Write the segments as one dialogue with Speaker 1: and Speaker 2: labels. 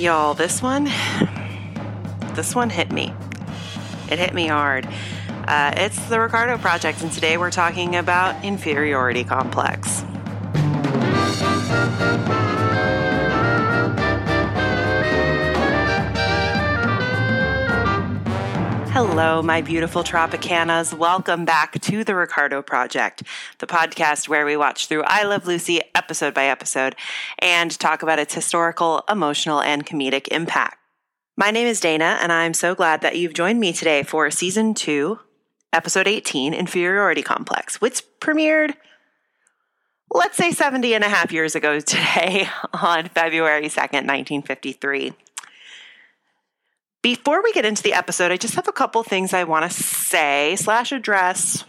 Speaker 1: Y'all, this one, this one hit me. It hit me hard. Uh, it's the Ricardo Project, and today we're talking about inferiority complex. Hello, my beautiful Tropicanas. Welcome back to the Ricardo Project, the podcast where we watch through I Love Lucy episode by episode and talk about its historical, emotional, and comedic impact. My name is Dana, and I'm so glad that you've joined me today for season two, episode 18, Inferiority Complex, which premiered, let's say 70 and a half years ago today on February 2nd, 1953. Before we get into the episode, I just have a couple things I want to say slash address.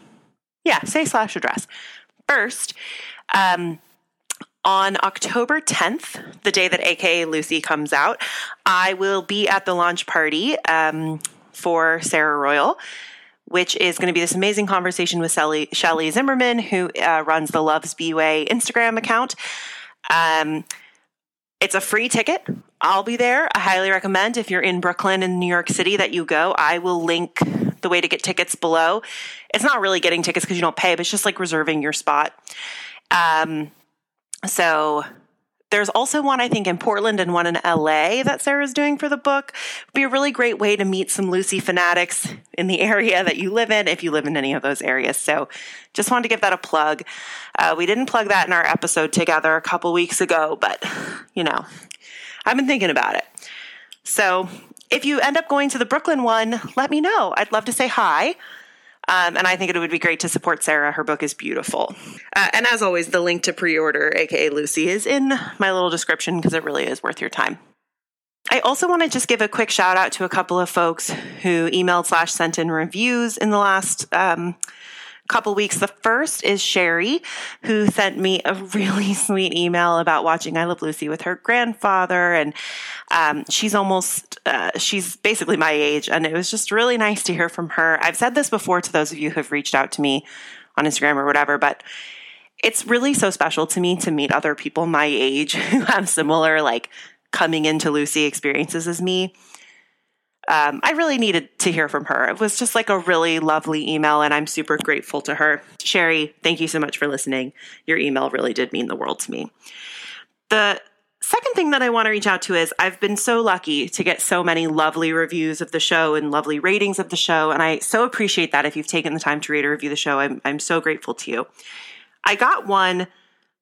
Speaker 1: Yeah, say slash address. First, um, on October 10th, the day that AKA Lucy comes out, I will be at the launch party um, for Sarah Royal, which is going to be this amazing conversation with Shelly, Zimmerman, who uh, runs the Loves B-Way Instagram account. Um, it's a free ticket. I'll be there. I highly recommend if you're in Brooklyn and New York City that you go. I will link the way to get tickets below. It's not really getting tickets because you don't pay, but it's just like reserving your spot. Um, so there's also one I think in Portland and one in LA that Sarah's doing for the book. It'd be a really great way to meet some Lucy fanatics in the area that you live in, if you live in any of those areas. So just wanted to give that a plug. Uh, we didn't plug that in our episode together a couple weeks ago, but you know, I've been thinking about it. So if you end up going to the Brooklyn one, let me know. I'd love to say hi. Um, and I think it would be great to support Sarah. Her book is beautiful. Uh, and as always, the link to pre order, aka Lucy, is in my little description because it really is worth your time. I also want to just give a quick shout out to a couple of folks who emailed slash sent in reviews in the last um, couple weeks. The first is Sherry, who sent me a really sweet email about watching I Love Lucy with her grandfather. And um, she's almost, uh, she's basically my age. And it was just really nice to hear from her. I've said this before to those of you who have reached out to me on Instagram or whatever, but it's really so special to me to meet other people my age who have similar, like, coming into Lucy experiences as me um, I really needed to hear from her. It was just like a really lovely email, and I'm super grateful to her. Sherry, thank you so much for listening. Your email really did mean the world to me. The second thing that I want to reach out to is I've been so lucky to get so many lovely reviews of the show and lovely ratings of the show, and I so appreciate that if you've taken the time to rate or review the show. I'm, I'm so grateful to you. I got one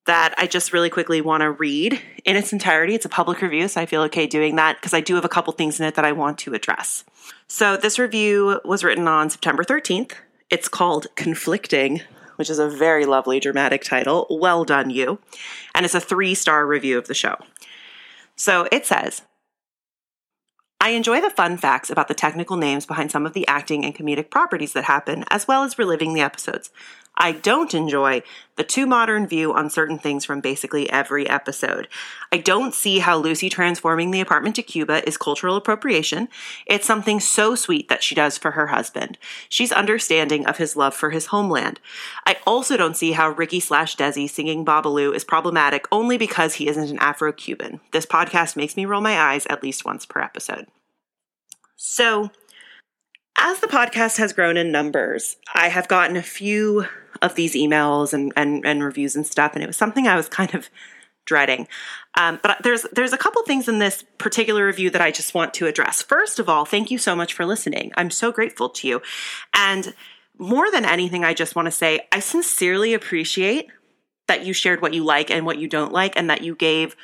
Speaker 1: that I just really quickly want to read in its entirety. It's a public review, so I feel okay doing that because I do have a couple things in it that I want to address. So, this review was written on September 13th. It's called Conflicting, which is a very lovely dramatic title. Well done, you. And it's a three star review of the show. So, it says, I enjoy the fun facts about the technical names behind some of the acting and comedic properties that happen, as well as reliving the episodes. I don't enjoy the too modern view on certain things from basically every episode. I don't see how Lucy transforming the apartment to Cuba is cultural appropriation. It's something so sweet that she does for her husband. She's understanding of his love for his homeland. I also don't see how Ricky slash Desi singing Babalu is problematic only because he isn't an Afro Cuban. This podcast makes me roll my eyes at least once per episode. So, as the podcast has grown in numbers, I have gotten a few of these emails and, and, and reviews and stuff, and it was something I was kind of dreading. Um, but there's there's a couple things in this particular review that I just want to address. First of all, thank you so much for listening. I'm so grateful to you, and more than anything, I just want to say I sincerely appreciate that you shared what you like and what you don't like, and that you gave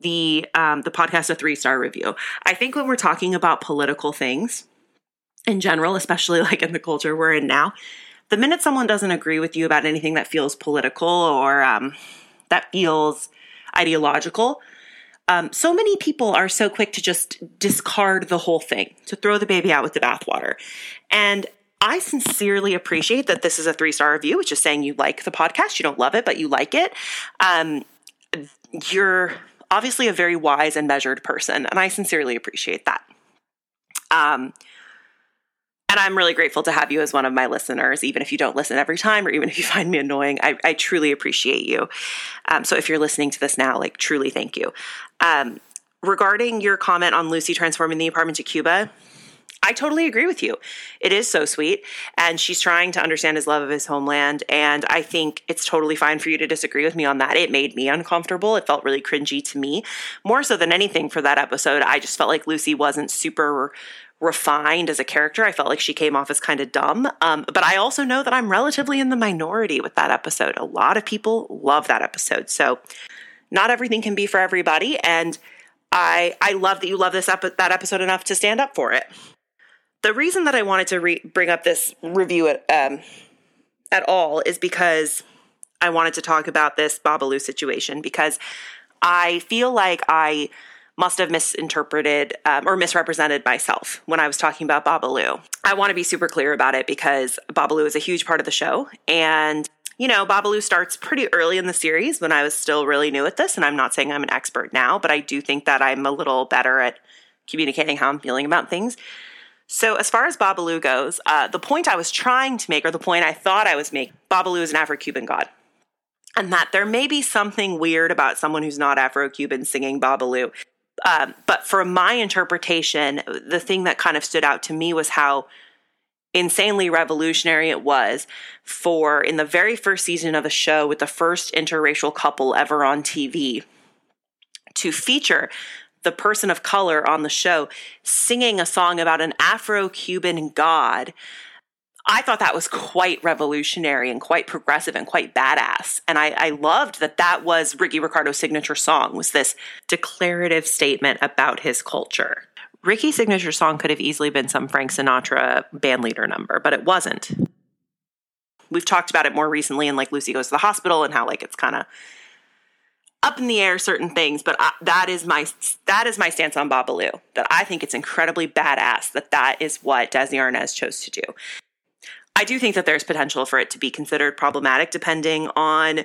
Speaker 1: the um, the podcast a three star review. I think when we're talking about political things in general, especially like in the culture we're in now, the minute someone doesn't agree with you about anything that feels political or um, that feels ideological, um, so many people are so quick to just discard the whole thing, to throw the baby out with the bathwater. And I sincerely appreciate that this is a three star review, which is saying you like the podcast. You don't love it, but you like it. Um, you're obviously a very wise and measured person, and I sincerely appreciate that. Um, and I'm really grateful to have you as one of my listeners, even if you don't listen every time or even if you find me annoying. I, I truly appreciate you. Um, so if you're listening to this now, like truly thank you. Um, regarding your comment on Lucy transforming the apartment to Cuba, I totally agree with you. It is so sweet. And she's trying to understand his love of his homeland. And I think it's totally fine for you to disagree with me on that. It made me uncomfortable. It felt really cringy to me. More so than anything for that episode, I just felt like Lucy wasn't super refined as a character. I felt like she came off as kind of dumb. Um, but I also know that I'm relatively in the minority with that episode. A lot of people love that episode. So not everything can be for everybody. And I I love that you love this that episode enough to stand up for it. The reason that I wanted to re- bring up this review at um, at all is because I wanted to talk about this Babalu situation because I feel like I must have misinterpreted um, or misrepresented myself when I was talking about Babalu. I want to be super clear about it because Babalu is a huge part of the show and you know, Babalu starts pretty early in the series when I was still really new at this. And I'm not saying I'm an expert now, but I do think that I'm a little better at communicating how I'm feeling about things. So, as far as Babalu goes, uh, the point I was trying to make, or the point I thought I was making, Babalu is an Afro Cuban god. And that there may be something weird about someone who's not Afro Cuban singing Babalu. Um, but for my interpretation, the thing that kind of stood out to me was how insanely revolutionary it was for in the very first season of a show with the first interracial couple ever on TV to feature the person of color on the show singing a song about an Afro Cuban god. I thought that was quite revolutionary and quite progressive and quite badass. And I, I loved that that was Ricky Ricardo's signature song was this declarative statement about his culture. Ricky's signature song could have easily been some Frank Sinatra band leader number, but it wasn't. We've talked about it more recently in like Lucy Goes to the Hospital and how like it's kind of up in the air certain things, but I, that is my that is my stance on Babalu. That I think it's incredibly badass that that is what Desi Arnaz chose to do. I do think that there's potential for it to be considered problematic depending on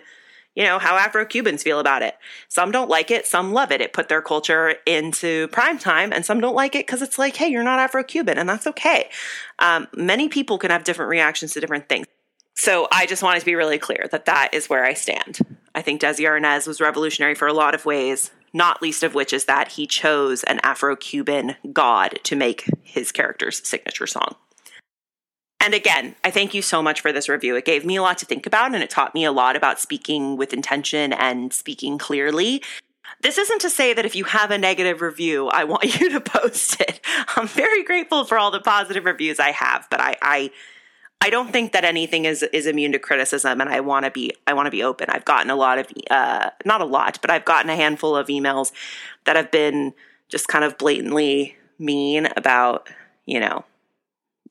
Speaker 1: you know, how Afro Cubans feel about it. Some don't like it, some love it. It put their culture into prime time, and some don't like it because it's like, hey, you're not Afro Cuban, and that's okay. Um, many people can have different reactions to different things. So I just wanted to be really clear that that is where I stand. I think Desi Arnaz was revolutionary for a lot of ways, not least of which is that he chose an Afro Cuban god to make his character's signature song. And again, I thank you so much for this review. It gave me a lot to think about and it taught me a lot about speaking with intention and speaking clearly. This isn't to say that if you have a negative review, I want you to post it. I'm very grateful for all the positive reviews I have, but I, I I don't think that anything is is immune to criticism, and I want to be I want to be open. I've gotten a lot of uh, not a lot, but I've gotten a handful of emails that have been just kind of blatantly mean about you know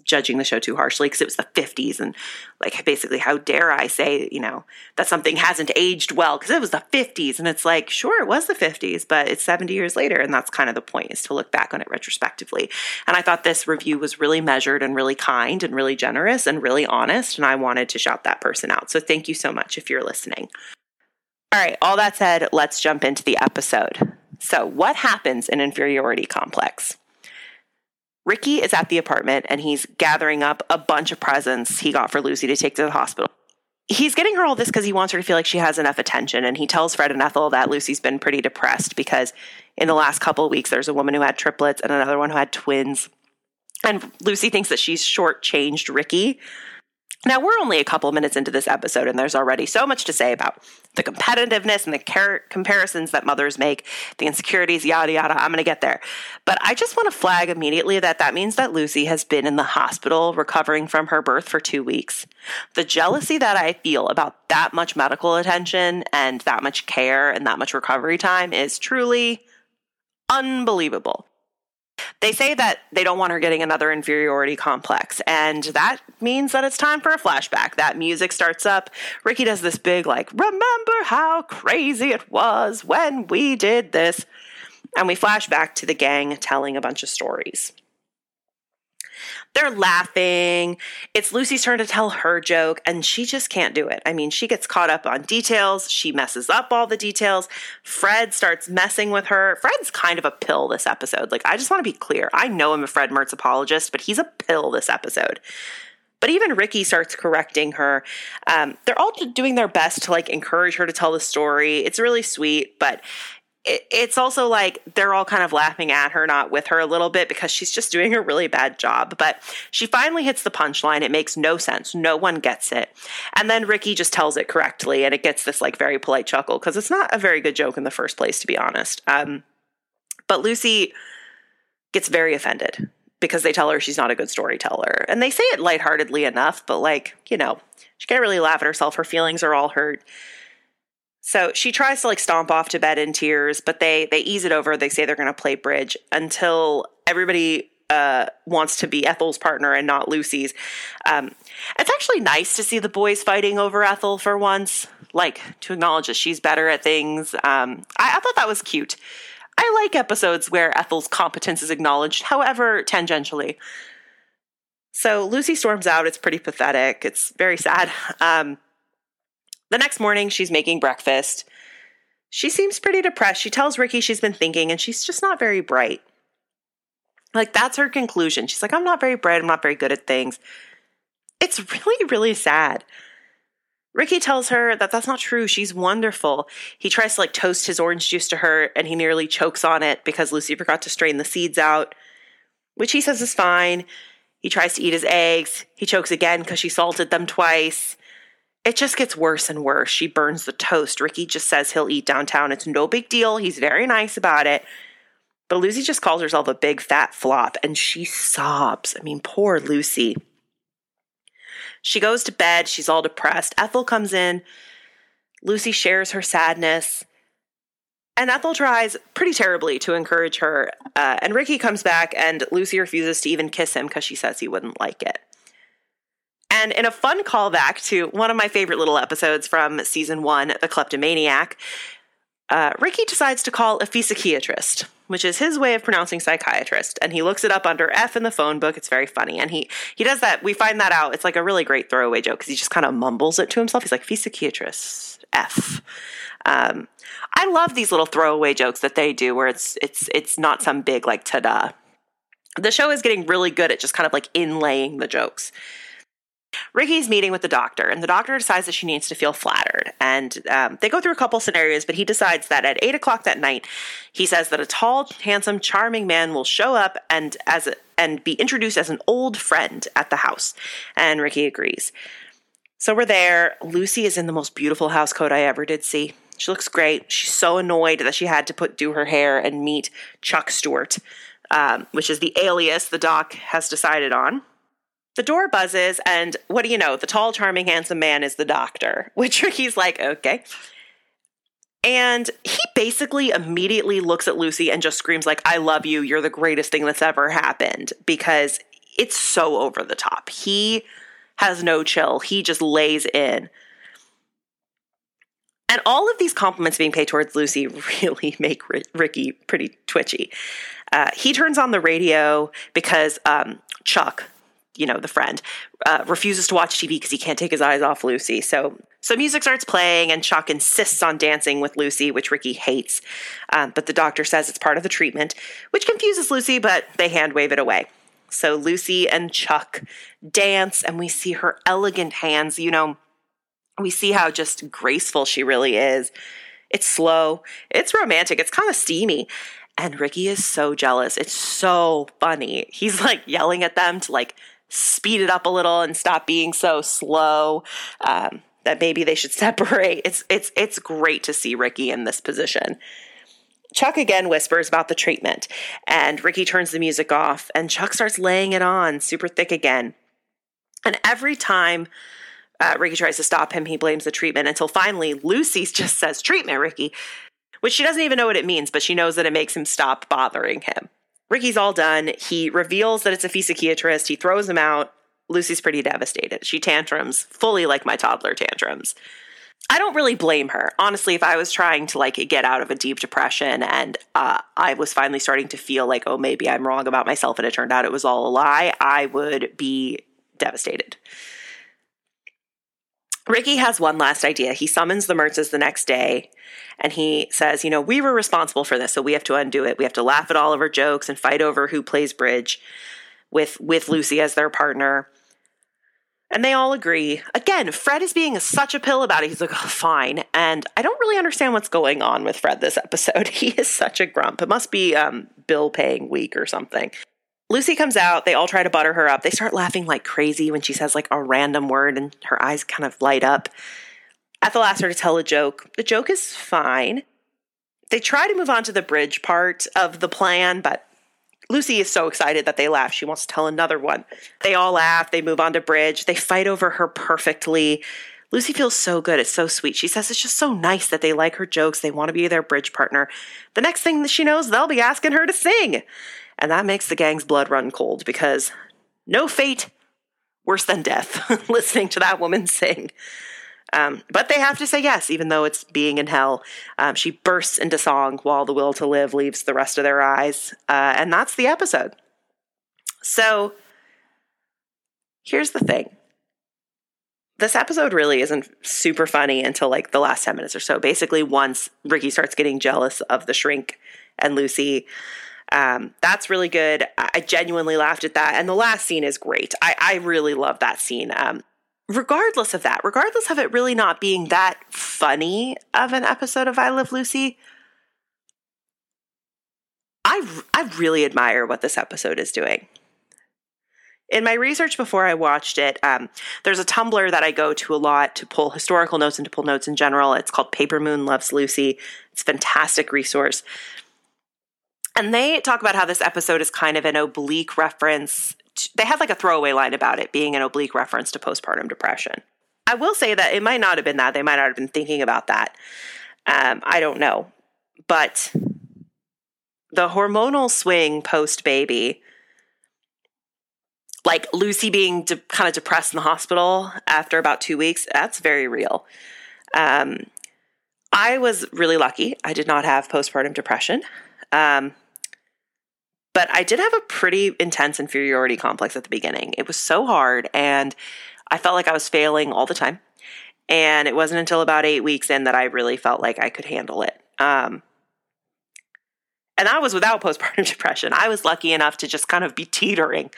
Speaker 1: judging the show too harshly because it was the 50s and like basically how dare I say, you know, that something hasn't aged well because it was the 50s and it's like sure it was the 50s but it's 70 years later and that's kind of the point is to look back on it retrospectively. And I thought this review was really measured and really kind and really generous and really honest and I wanted to shout that person out. So thank you so much if you're listening. All right, all that said, let's jump into the episode. So, what happens in inferiority complex? Ricky is at the apartment and he's gathering up a bunch of presents he got for Lucy to take to the hospital. He's getting her all this because he wants her to feel like she has enough attention. And he tells Fred and Ethel that Lucy's been pretty depressed because in the last couple of weeks, there's a woman who had triplets and another one who had twins. And Lucy thinks that she's shortchanged Ricky now, we're only a couple minutes into this episode, and there's already so much to say about the competitiveness and the car- comparisons that mothers make, the insecurities, yada, yada. I'm going to get there. But I just want to flag immediately that that means that Lucy has been in the hospital recovering from her birth for two weeks. The jealousy that I feel about that much medical attention and that much care and that much recovery time is truly unbelievable. They say that they don't want her getting another inferiority complex, and that means that it's time for a flashback. That music starts up. Ricky does this big, like, remember how crazy it was when we did this. And we flash back to the gang telling a bunch of stories. They're laughing. It's Lucy's turn to tell her joke, and she just can't do it. I mean, she gets caught up on details. She messes up all the details. Fred starts messing with her. Fred's kind of a pill this episode. Like, I just want to be clear. I know I'm a Fred Mertz apologist, but he's a pill this episode. But even Ricky starts correcting her. Um, they're all doing their best to like encourage her to tell the story. It's really sweet, but it, it's also like they're all kind of laughing at her, not with her a little bit because she's just doing a really bad job. But she finally hits the punchline. It makes no sense. No one gets it. And then Ricky just tells it correctly and it gets this like very polite chuckle because it's not a very good joke in the first place, to be honest. Um, but Lucy gets very offended because they tell her she's not a good storyteller. And they say it lightheartedly enough, but like, you know, she can't really laugh at herself. Her feelings are all hurt. So she tries to like stomp off to bed in tears, but they they ease it over. They say they're going to play bridge until everybody uh, wants to be Ethel's partner and not Lucy's. Um, it's actually nice to see the boys fighting over Ethel for once, like to acknowledge that she's better at things. Um, I, I thought that was cute. I like episodes where Ethel's competence is acknowledged, however tangentially. So Lucy storms out. It's pretty pathetic. It's very sad. Um, the next morning, she's making breakfast. She seems pretty depressed. She tells Ricky she's been thinking and she's just not very bright. Like, that's her conclusion. She's like, I'm not very bright. I'm not very good at things. It's really, really sad. Ricky tells her that that's not true. She's wonderful. He tries to like toast his orange juice to her and he nearly chokes on it because Lucy forgot to strain the seeds out, which he says is fine. He tries to eat his eggs. He chokes again because she salted them twice. It just gets worse and worse. She burns the toast. Ricky just says he'll eat downtown. It's no big deal. He's very nice about it. But Lucy just calls herself a big fat flop and she sobs. I mean, poor Lucy. She goes to bed. She's all depressed. Ethel comes in. Lucy shares her sadness. And Ethel tries pretty terribly to encourage her. Uh, and Ricky comes back, and Lucy refuses to even kiss him because she says he wouldn't like it. And in a fun callback to one of my favorite little episodes from season one, The Kleptomaniac, uh, Ricky decides to call a psychiatrist, which is his way of pronouncing psychiatrist, and he looks it up under F in the phone book. It's very funny, and he he does that. We find that out. It's like a really great throwaway joke because he just kind of mumbles it to himself. He's like psychiatrist F. Um, I love these little throwaway jokes that they do, where it's it's it's not some big like ta-da. The show is getting really good at just kind of like inlaying the jokes. Ricky's meeting with the doctor, and the doctor decides that she needs to feel flattered. And um, they go through a couple scenarios, but he decides that at eight o'clock that night, he says that a tall, handsome, charming man will show up and as a, and be introduced as an old friend at the house. And Ricky agrees. So we're there. Lucy is in the most beautiful house coat I ever did see. She looks great. She's so annoyed that she had to put do her hair and meet Chuck Stewart, um, which is the alias the doc has decided on. The door buzzes, and what do you know? The tall, charming, handsome man is the doctor, which Ricky's like, okay. And he basically immediately looks at Lucy and just screams like, "I love you. You're the greatest thing that's ever happened." Because it's so over the top. He has no chill. He just lays in. And all of these compliments being paid towards Lucy really make Ricky pretty twitchy. Uh, he turns on the radio because um, Chuck, you know, the friend, uh, refuses to watch TV because he can't take his eyes off Lucy. So, so music starts playing, and Chuck insists on dancing with Lucy, which Ricky hates. Um, but the doctor says it's part of the treatment, which confuses Lucy, but they hand wave it away. So Lucy and Chuck dance, and we see her elegant hands. You know, we see how just graceful she really is. It's slow, it's romantic, it's kind of steamy. And Ricky is so jealous. It's so funny. He's like yelling at them to like speed it up a little and stop being so slow. Um, that maybe they should separate. It's it's it's great to see Ricky in this position. Chuck again whispers about the treatment, and Ricky turns the music off, and Chuck starts laying it on super thick again. And every time uh, Ricky tries to stop him, he blames the treatment until finally Lucy just says, Treatment, Ricky, which she doesn't even know what it means, but she knows that it makes him stop bothering him. Ricky's all done. He reveals that it's a psychiatrist. He throws him out. Lucy's pretty devastated. She tantrums fully like my toddler tantrums. I don't really blame her. Honestly, if I was trying to like get out of a deep depression and uh, I was finally starting to feel like, oh, maybe I'm wrong about myself and it turned out it was all a lie, I would be devastated. Ricky has one last idea. He summons the Mertzes the next day and he says, You know, we were responsible for this, so we have to undo it. We have to laugh at all of our jokes and fight over who plays bridge with, with Lucy as their partner. And they all agree. Again, Fred is being such a pill about it. He's like, oh, fine. And I don't really understand what's going on with Fred this episode. He is such a grump. It must be um, bill paying week or something. Lucy comes out. They all try to butter her up. They start laughing like crazy when she says like a random word and her eyes kind of light up. Ethel asks her to tell a joke. The joke is fine. They try to move on to the bridge part of the plan, but Lucy is so excited that they laugh. She wants to tell another one. They all laugh. They move on to bridge. They fight over her perfectly. Lucy feels so good. It's so sweet. She says it's just so nice that they like her jokes. They want to be their bridge partner. The next thing that she knows, they'll be asking her to sing. And that makes the gang's blood run cold because no fate worse than death listening to that woman sing. Um, but they have to say yes, even though it's being in hell. Um, she bursts into song while the will to live leaves the rest of their eyes. Uh, and that's the episode. So here's the thing this episode really isn't super funny until like the last 10 minutes or so. Basically, once Ricky starts getting jealous of the shrink and Lucy. Um, that's really good. I genuinely laughed at that. And the last scene is great. I, I really love that scene. Um, regardless of that, regardless of it really not being that funny of an episode of I Love Lucy, I, I really admire what this episode is doing. In my research before I watched it, um, there's a Tumblr that I go to a lot to pull historical notes and to pull notes in general. It's called Paper Moon Loves Lucy. It's a fantastic resource. And they talk about how this episode is kind of an oblique reference they had like a throwaway line about it being an oblique reference to postpartum depression. I will say that it might not have been that. They might not have been thinking about that. Um, I don't know. But the hormonal swing post baby, like Lucy being de- kind of depressed in the hospital after about two weeks, that's very real. Um, I was really lucky. I did not have postpartum depression. Um, but I did have a pretty intense inferiority complex at the beginning. It was so hard, and I felt like I was failing all the time. And it wasn't until about eight weeks in that I really felt like I could handle it. Um, and I was without postpartum depression. I was lucky enough to just kind of be teetering.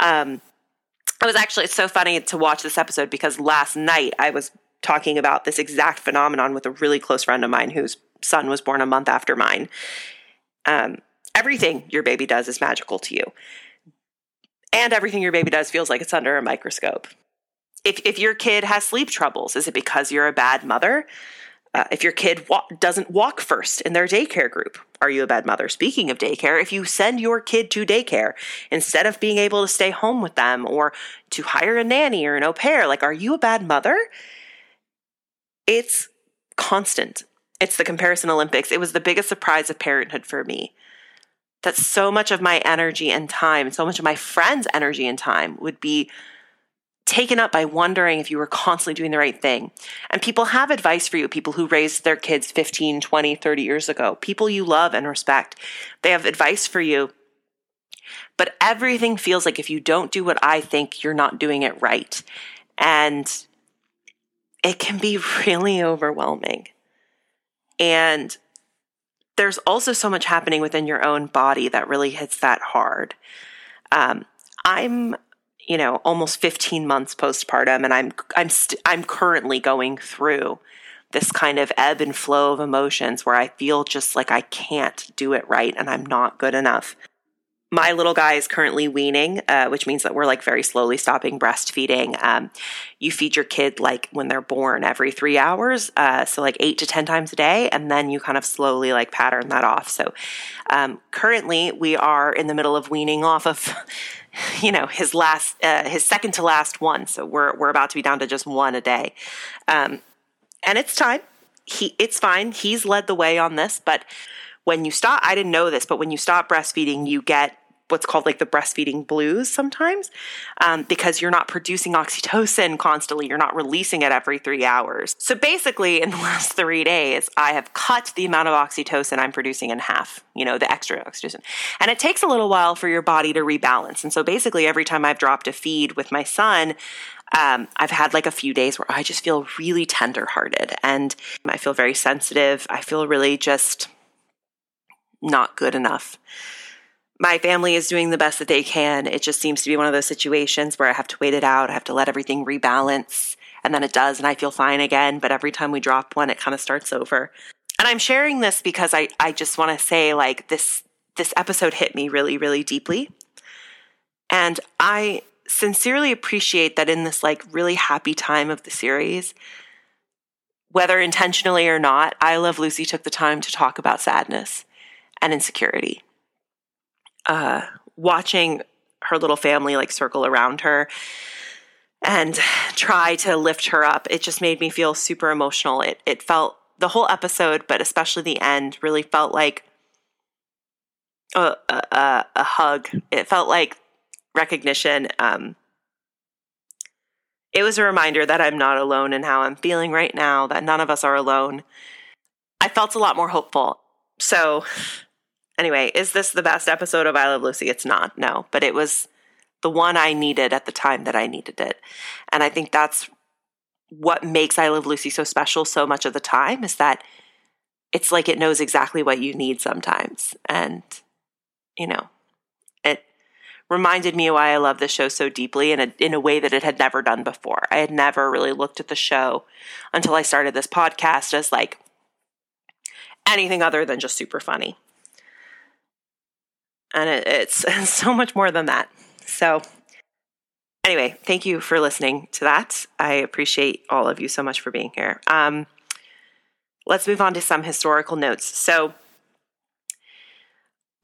Speaker 1: Um, it was actually so funny to watch this episode because last night I was talking about this exact phenomenon with a really close friend of mine whose son was born a month after mine. Um, everything your baby does is magical to you. And everything your baby does feels like it's under a microscope. If, if your kid has sleep troubles, is it because you're a bad mother? Uh, if your kid wa- doesn't walk first in their daycare group, are you a bad mother? Speaking of daycare, if you send your kid to daycare instead of being able to stay home with them or to hire a nanny or an au pair, like, are you a bad mother? It's constant. It's the comparison Olympics. It was the biggest surprise of parenthood for me that so much of my energy and time, so much of my friends' energy and time would be taken up by wondering if you were constantly doing the right thing. And people have advice for you, people who raised their kids 15, 20, 30 years ago, people you love and respect. They have advice for you. But everything feels like if you don't do what I think, you're not doing it right. And it can be really overwhelming. And there's also so much happening within your own body that really hits that hard. Um, I'm, you know, almost 15 months postpartum, and I'm I'm st- I'm currently going through this kind of ebb and flow of emotions where I feel just like I can't do it right and I'm not good enough my little guy is currently weaning, uh, which means that we're like very slowly stopping breastfeeding. Um, you feed your kid like when they're born every three hours, uh, so like eight to 10 times a day, and then you kind of slowly like pattern that off. So um, currently we are in the middle of weaning off of. You know his last, uh, his second to last one. So we're we're about to be down to just one a day, um, and it's time. He, it's fine. He's led the way on this, but when you stop, I didn't know this, but when you stop breastfeeding, you get what's called like the breastfeeding blues sometimes um, because you're not producing oxytocin constantly. You're not releasing it every three hours. So basically, in the last three days, I have cut the amount of oxytocin I'm producing in half, you know, the extra oxytocin. And it takes a little while for your body to rebalance. And so basically, every time I've dropped a feed with my son, um, I've had like a few days where I just feel really tenderhearted and I feel very sensitive. I feel really just not good enough. My family is doing the best that they can. It just seems to be one of those situations where I have to wait it out. I have to let everything rebalance. And then it does, and I feel fine again. But every time we drop one, it kind of starts over. And I'm sharing this because I, I just want to say, like, this this episode hit me really, really deeply. And I sincerely appreciate that in this like really happy time of the series, whether intentionally or not, I Love Lucy took the time to talk about sadness and insecurity. Uh, watching her little family like circle around her and try to lift her up, it just made me feel super emotional. It it felt the whole episode, but especially the end, really felt like a, a, a hug. It felt like recognition. Um, it was a reminder that I'm not alone in how I'm feeling right now, that none of us are alone. I felt a lot more hopeful. So, anyway, is this the best episode of I Love Lucy? It's not, no, but it was the one I needed at the time that I needed it. And I think that's what makes I Love Lucy so special so much of the time is that it's like it knows exactly what you need sometimes. And, you know, it reminded me why I love the show so deeply in a, in a way that it had never done before. I had never really looked at the show until I started this podcast as like anything other than just super funny. And it, it's, so much more than that. So, anyway, thank you for listening to that. I appreciate all of you so much for being here. Um, let's move on to some historical notes. So,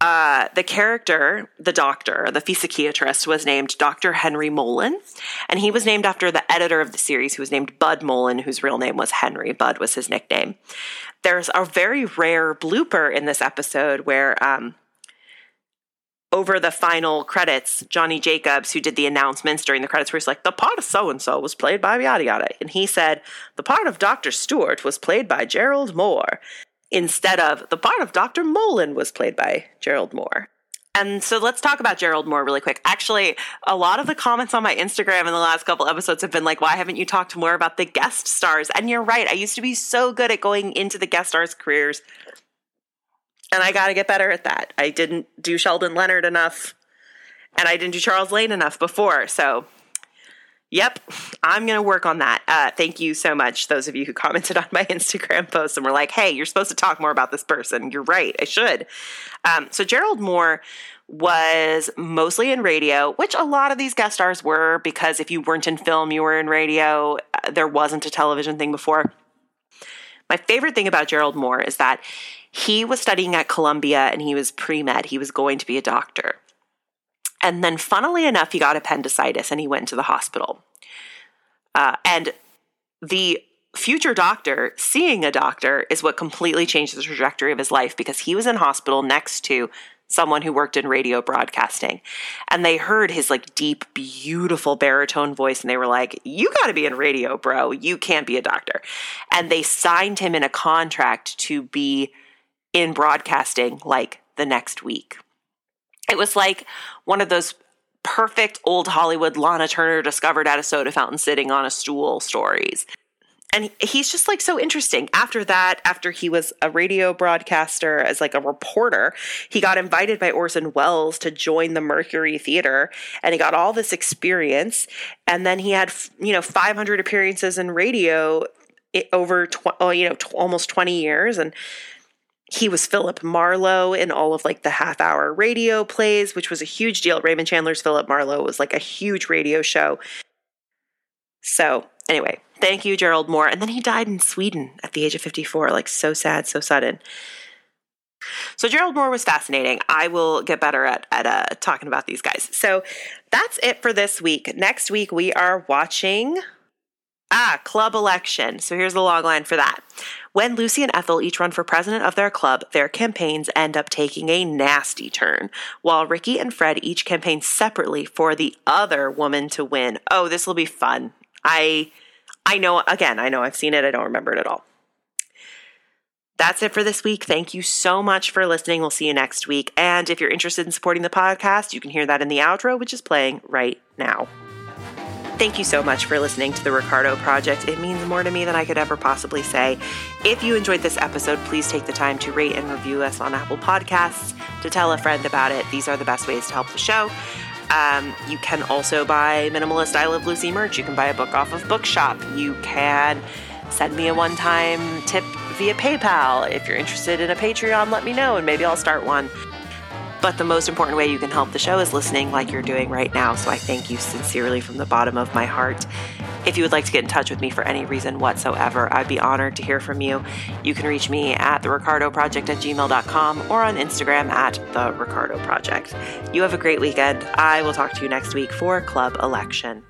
Speaker 1: uh, the character, the doctor, the psychiatrist, was named Dr. Henry Molin, and he was named after the editor of the series, who was named Bud Molin, whose real name was Henry. Bud was his nickname. There's a very rare blooper in this episode where, um, over the final credits, Johnny Jacobs, who did the announcements during the credits, he's like, the part of so and so was played by yada yada. And he said, the part of Dr. Stewart was played by Gerald Mohr instead of the part of Dr. Molin was played by Gerald Mohr. And so let's talk about Gerald Mohr really quick. Actually, a lot of the comments on my Instagram in the last couple episodes have been like, why haven't you talked more about the guest stars? And you're right. I used to be so good at going into the guest stars' careers. And I got to get better at that. I didn't do Sheldon Leonard enough. And I didn't do Charles Lane enough before. So Yep, I'm going to work on that. Uh, thank you so much, those of you who commented on my Instagram post and were like, hey, you're supposed to talk more about this person. You're right, I should. Um, so, Gerald Mohr was mostly in radio, which a lot of these guest stars were because if you weren't in film, you were in radio. Uh, there wasn't a television thing before. My favorite thing about Gerald Mohr is that he was studying at Columbia and he was pre med, he was going to be a doctor. And then, funnily enough, he got appendicitis and he went to the hospital. Uh, and the future doctor seeing a doctor is what completely changed the trajectory of his life because he was in hospital next to someone who worked in radio broadcasting and they heard his like deep beautiful baritone voice and they were like you got to be in radio bro you can't be a doctor and they signed him in a contract to be in broadcasting like the next week it was like one of those perfect old Hollywood Lana Turner discovered at a soda fountain sitting on a stool stories. And he's just like so interesting. After that, after he was a radio broadcaster as like a reporter, he got invited by Orson Welles to join the Mercury Theater and he got all this experience. And then he had, you know, 500 appearances in radio eh, over, tw- oh, you know, almost 20 years. And he was Philip Marlowe in all of like the half hour radio plays, which was a huge deal. Raymond Chandler's Philip Marlowe was like a huge radio show. So, anyway, thank you, Gerald Mohr. And then he died in Sweden at the age of 54. Like, so sad, so sudden. So, Gerald Mohr was fascinating. I will get better at, at uh, talking about these guys. So, that's it for this week. Next week, we are watching Club election. So here's the log line for that. When Lucy and Ethel each run for president of their club, their campaigns end up taking a nasty turn, while Ricky and Fred each campaign separately for the other woman to win. Oh, this will be fun. I I know again, I know I've seen it, I don't remember it at all. That's it for this week. Thank you so much for listening. We'll see you next week. And if you're interested in supporting the podcast, you can hear that in the outro, which is playing right now. Thank you so much for listening to the Ricardo Project. It means more to me than I could ever possibly say. If you enjoyed this episode, please take the time to rate and review us on Apple Podcasts, to tell a friend about it. These are the best ways to help the show. Um, you can also buy Minimalist I Love Lucy merch. You can buy a book off of Bookshop. You can send me a one time tip via PayPal. If you're interested in a Patreon, let me know and maybe I'll start one. But the most important way you can help the show is listening like you're doing right now. So I thank you sincerely from the bottom of my heart. If you would like to get in touch with me for any reason whatsoever, I'd be honored to hear from you. You can reach me at the Ricardo Project at gmail.com or on Instagram at the Ricardo Project. You have a great weekend. I will talk to you next week for Club Election.